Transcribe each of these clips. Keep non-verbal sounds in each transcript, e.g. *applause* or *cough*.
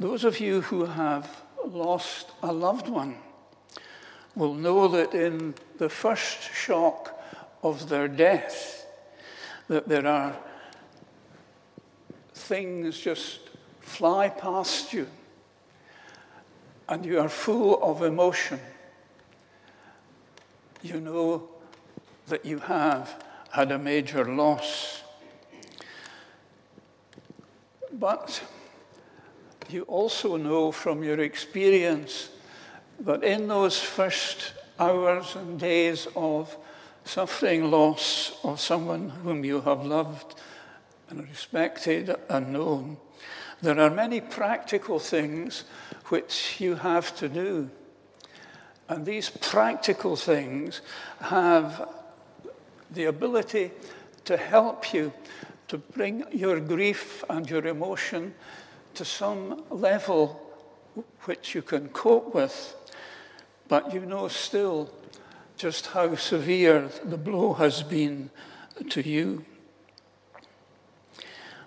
Those of you who have lost a loved one will know that in the first shock of their death, that there are things just fly past you and you are full of emotion. You know that you have had a major loss. But you also know from your experience that in those first hours and days of suffering loss of someone whom you have loved and respected and known, there are many practical things which you have to do. And these practical things have the ability to help you to bring your grief and your emotion to some level which you can cope with, but you know still just how severe the blow has been to you.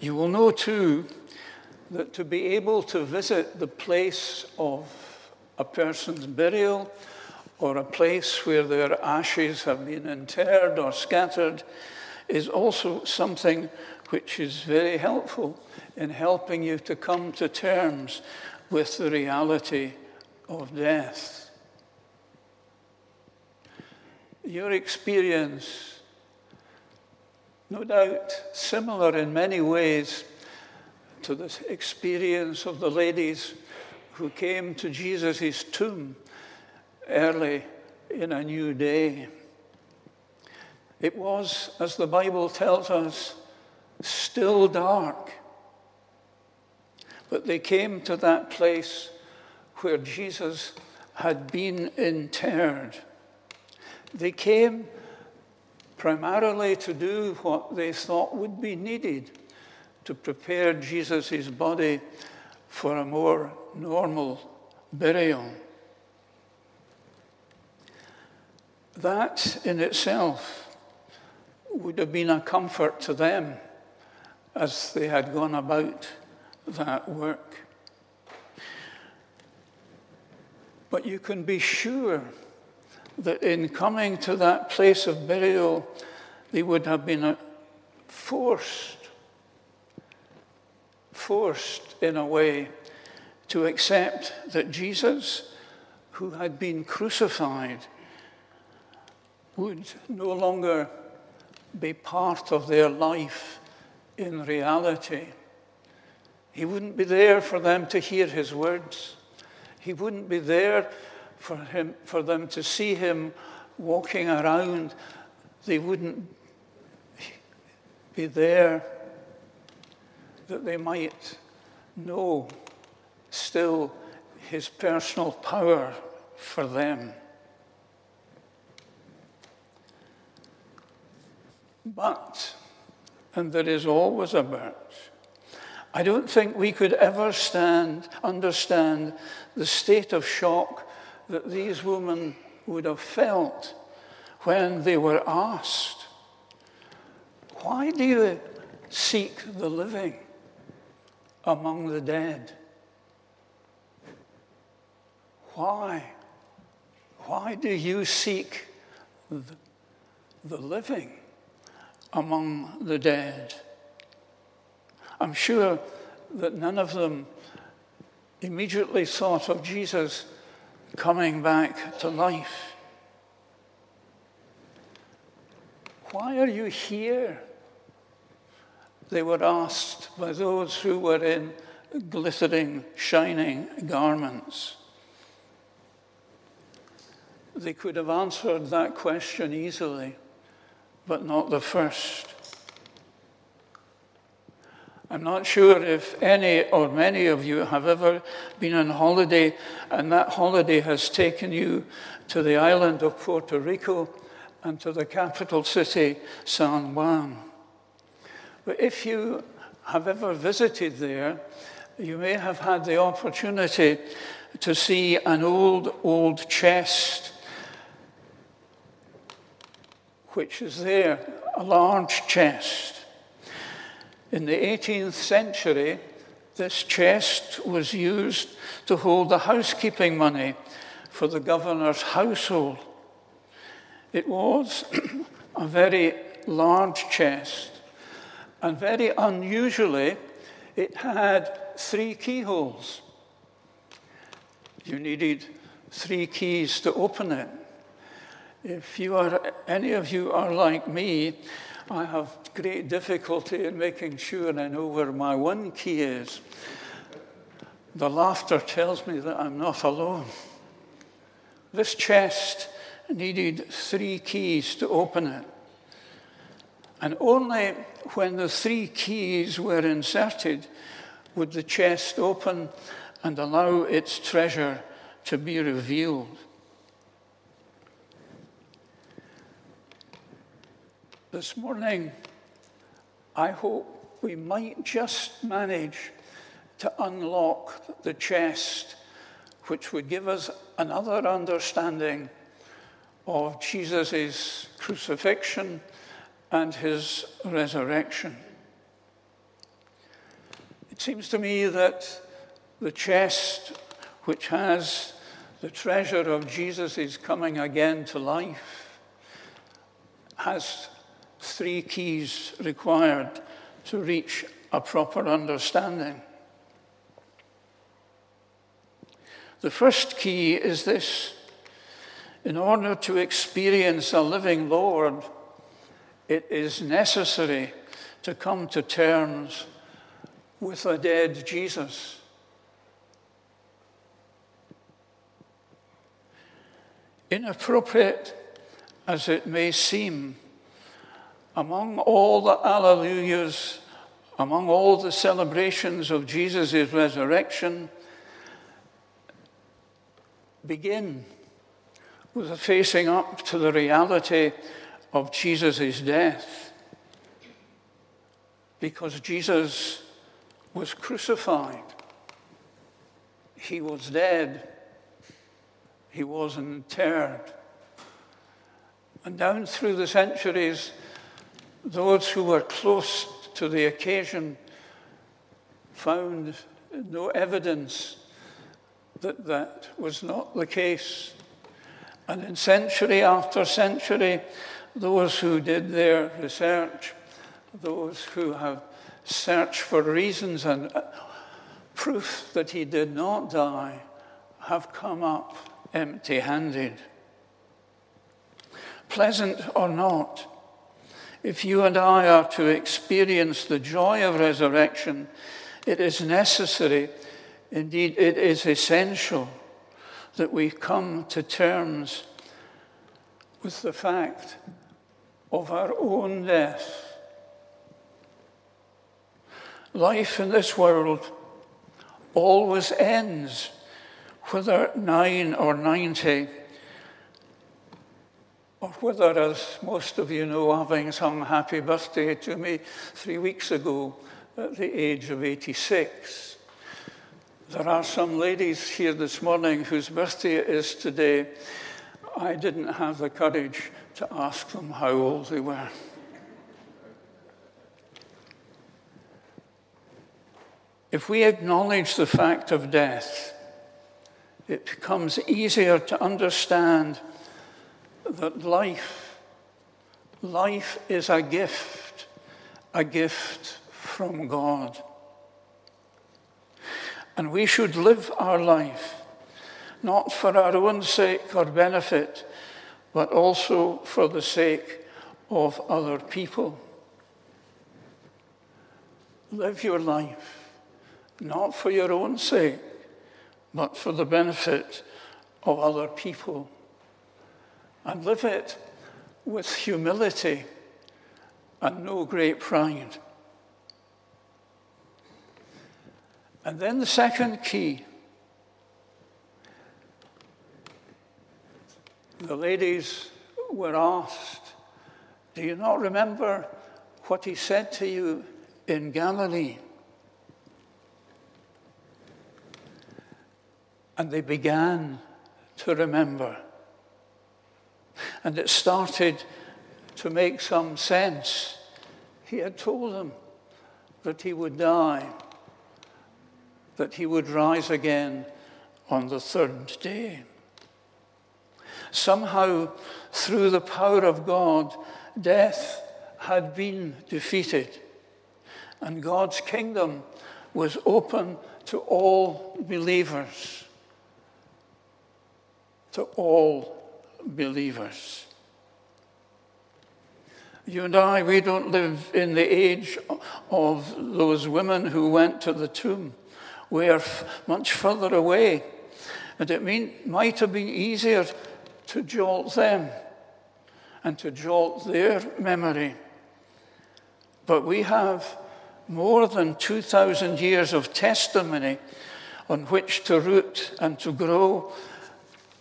You will know too that to be able to visit the place of a person's burial or a place where their ashes have been interred or scattered is also something which is very helpful in helping you to come to terms with the reality of death. Your experience, no doubt similar in many ways to the experience of the ladies who came to Jesus' tomb early in a new day. It was, as the Bible tells us, still dark. But they came to that place where Jesus had been interred. They came primarily to do what they thought would be needed to prepare Jesus' body for a more normal burial. That in itself would have been a comfort to them as they had gone about that work. But you can be sure that in coming to that place of burial, they would have been uh, forced, forced in a way, to accept that Jesus, who had been crucified, would no longer be part of their life in reality. He wouldn't be there for them to hear his words. He wouldn't be there for, him, for them to see him walking around. They wouldn't be there that they might know still his personal power for them. But, and there is always a but, I don't think we could ever stand, understand the state of shock that these women would have felt when they were asked, Why do you seek the living among the dead? Why? Why do you seek the living among the dead? I'm sure that none of them immediately thought of Jesus coming back to life. Why are you here? They were asked by those who were in glittering, shining garments. They could have answered that question easily, but not the first. I'm not sure if any or many of you have ever been on holiday and that holiday has taken you to the island of Puerto Rico and to the capital city, San Juan. But if you have ever visited there, you may have had the opportunity to see an old, old chest which is there, a large chest in the 18th century, This chest was used to hold the housekeeping money for the governor's household. It was *clears throat* a very large chest, and very unusually, it had three keyholes. You needed three keys to open it. If you are, any of you are like me, I have great difficulty in making sure I know where my one key is. The laughter tells me that I'm not alone. This chest needed three keys to open it. And only when the three keys were inserted would the chest open and allow its treasure to be revealed. This morning, I hope we might just manage to unlock the chest, which would give us another understanding of Jesus' crucifixion and his resurrection. It seems to me that the chest, which has the treasure of Jesus' coming again to life, has three keys required to reach a proper understanding. The first key is this in order to experience a living Lord, it is necessary to come to terms with a dead Jesus. Inappropriate as it may seem, among all the alleluias, among all the celebrations of Jesus' resurrection, begin with a facing up to the reality of Jesus' death. Because Jesus was crucified, he was dead, he was interred. And down through the centuries, those who were close to the occasion found no evidence that that was not the case. And in century after century, those who did their research, those who have searched for reasons and uh, proof that he did not die, have come up empty handed. Pleasant or not, if you and I are to experience the joy of resurrection, it is necessary, indeed, it is essential that we come to terms with the fact of our own death. Life in this world always ends, whether nine or ninety whether, as most of you know, having sung happy birthday to me three weeks ago at the age of 86. There are some ladies here this morning whose birthday is today. I didn't have the courage to ask them how old they were. If we acknowledge the fact of death, it becomes easier to understand that life, life is a gift, a gift from God. And we should live our life not for our own sake or benefit, but also for the sake of other people. Live your life not for your own sake, but for the benefit of other people and live it with humility and no great pride. And then the second key the ladies were asked, Do you not remember what he said to you in Galilee? And they began to remember. And it started to make some sense. He had told them that he would die, that he would rise again on the third day. Somehow, through the power of God, death had been defeated, and God's kingdom was open to all believers. To all believers. You and I, we don't live in the age of those women who went to the tomb. We are much further away. And it mean, might have been easier to jolt them and to jolt their memory. But we have more than 2,000 years of testimony on which to root and to grow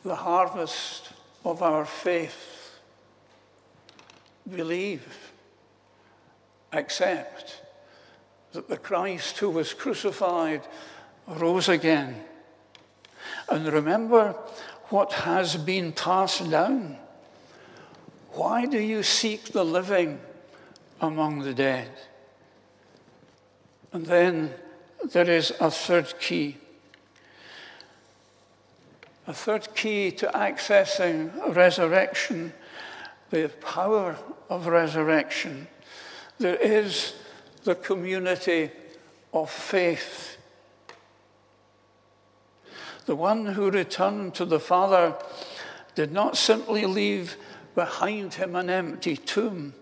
the harvest of our faith. Believe, accept that the Christ who was crucified rose again. And remember what has been passed down. Why do you seek the living among the dead? And then there is a third key. A third key to accessing resurrection, the power of resurrection. There is the community of faith. The one who returned to the Father did not simply leave behind him an empty tomb,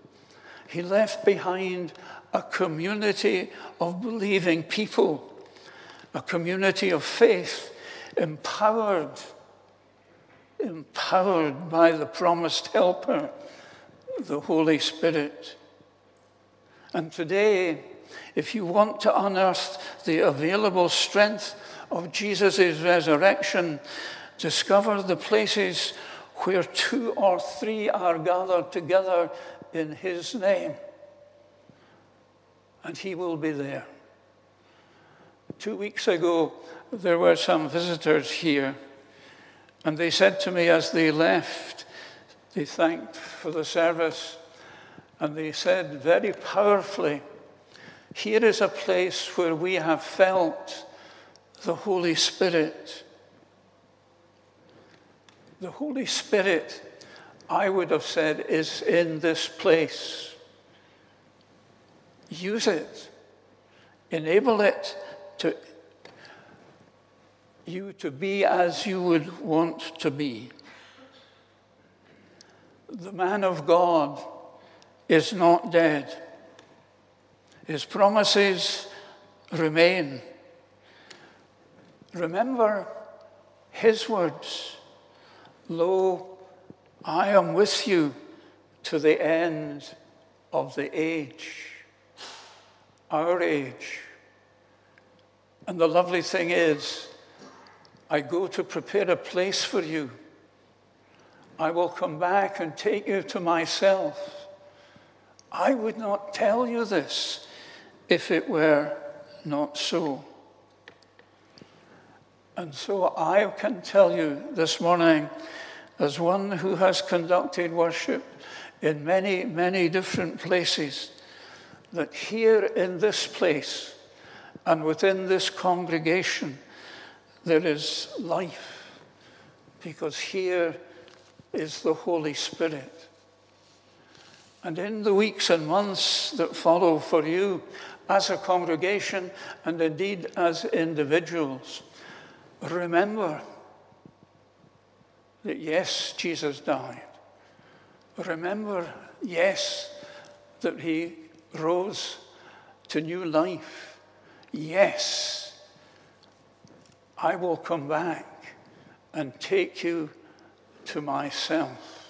he left behind a community of believing people, a community of faith, empowered, empowered by the promised helper, the Holy Spirit. And today, if you want to unearth the available strength of Jesus' resurrection, discover the places where two or three are gathered together in his name and he will be there. Two weeks ago, there were some visitors here, and they said to me as they left, they thanked for the service, and they said very powerfully, Here is a place where we have felt the Holy Spirit. The Holy Spirit, I would have said, is in this place. Use it. Enable it to you to be as you would want to be. The man of God is not dead. His promises remain. Remember his words Lo, I am with you to the end of the age our age. And the lovely thing is, I go to prepare a place for you. I will come back and take you to myself. I would not tell you this if it were not so. And so I can tell you this morning, as one who has conducted worship in many, many different places, that here in this place and within this congregation there is life because here is the Holy Spirit. And in the weeks and months that follow for you as a congregation and indeed as individuals, remember that yes, Jesus died. Remember, yes, that he rose to new life. Yes, I will come back and take you to myself.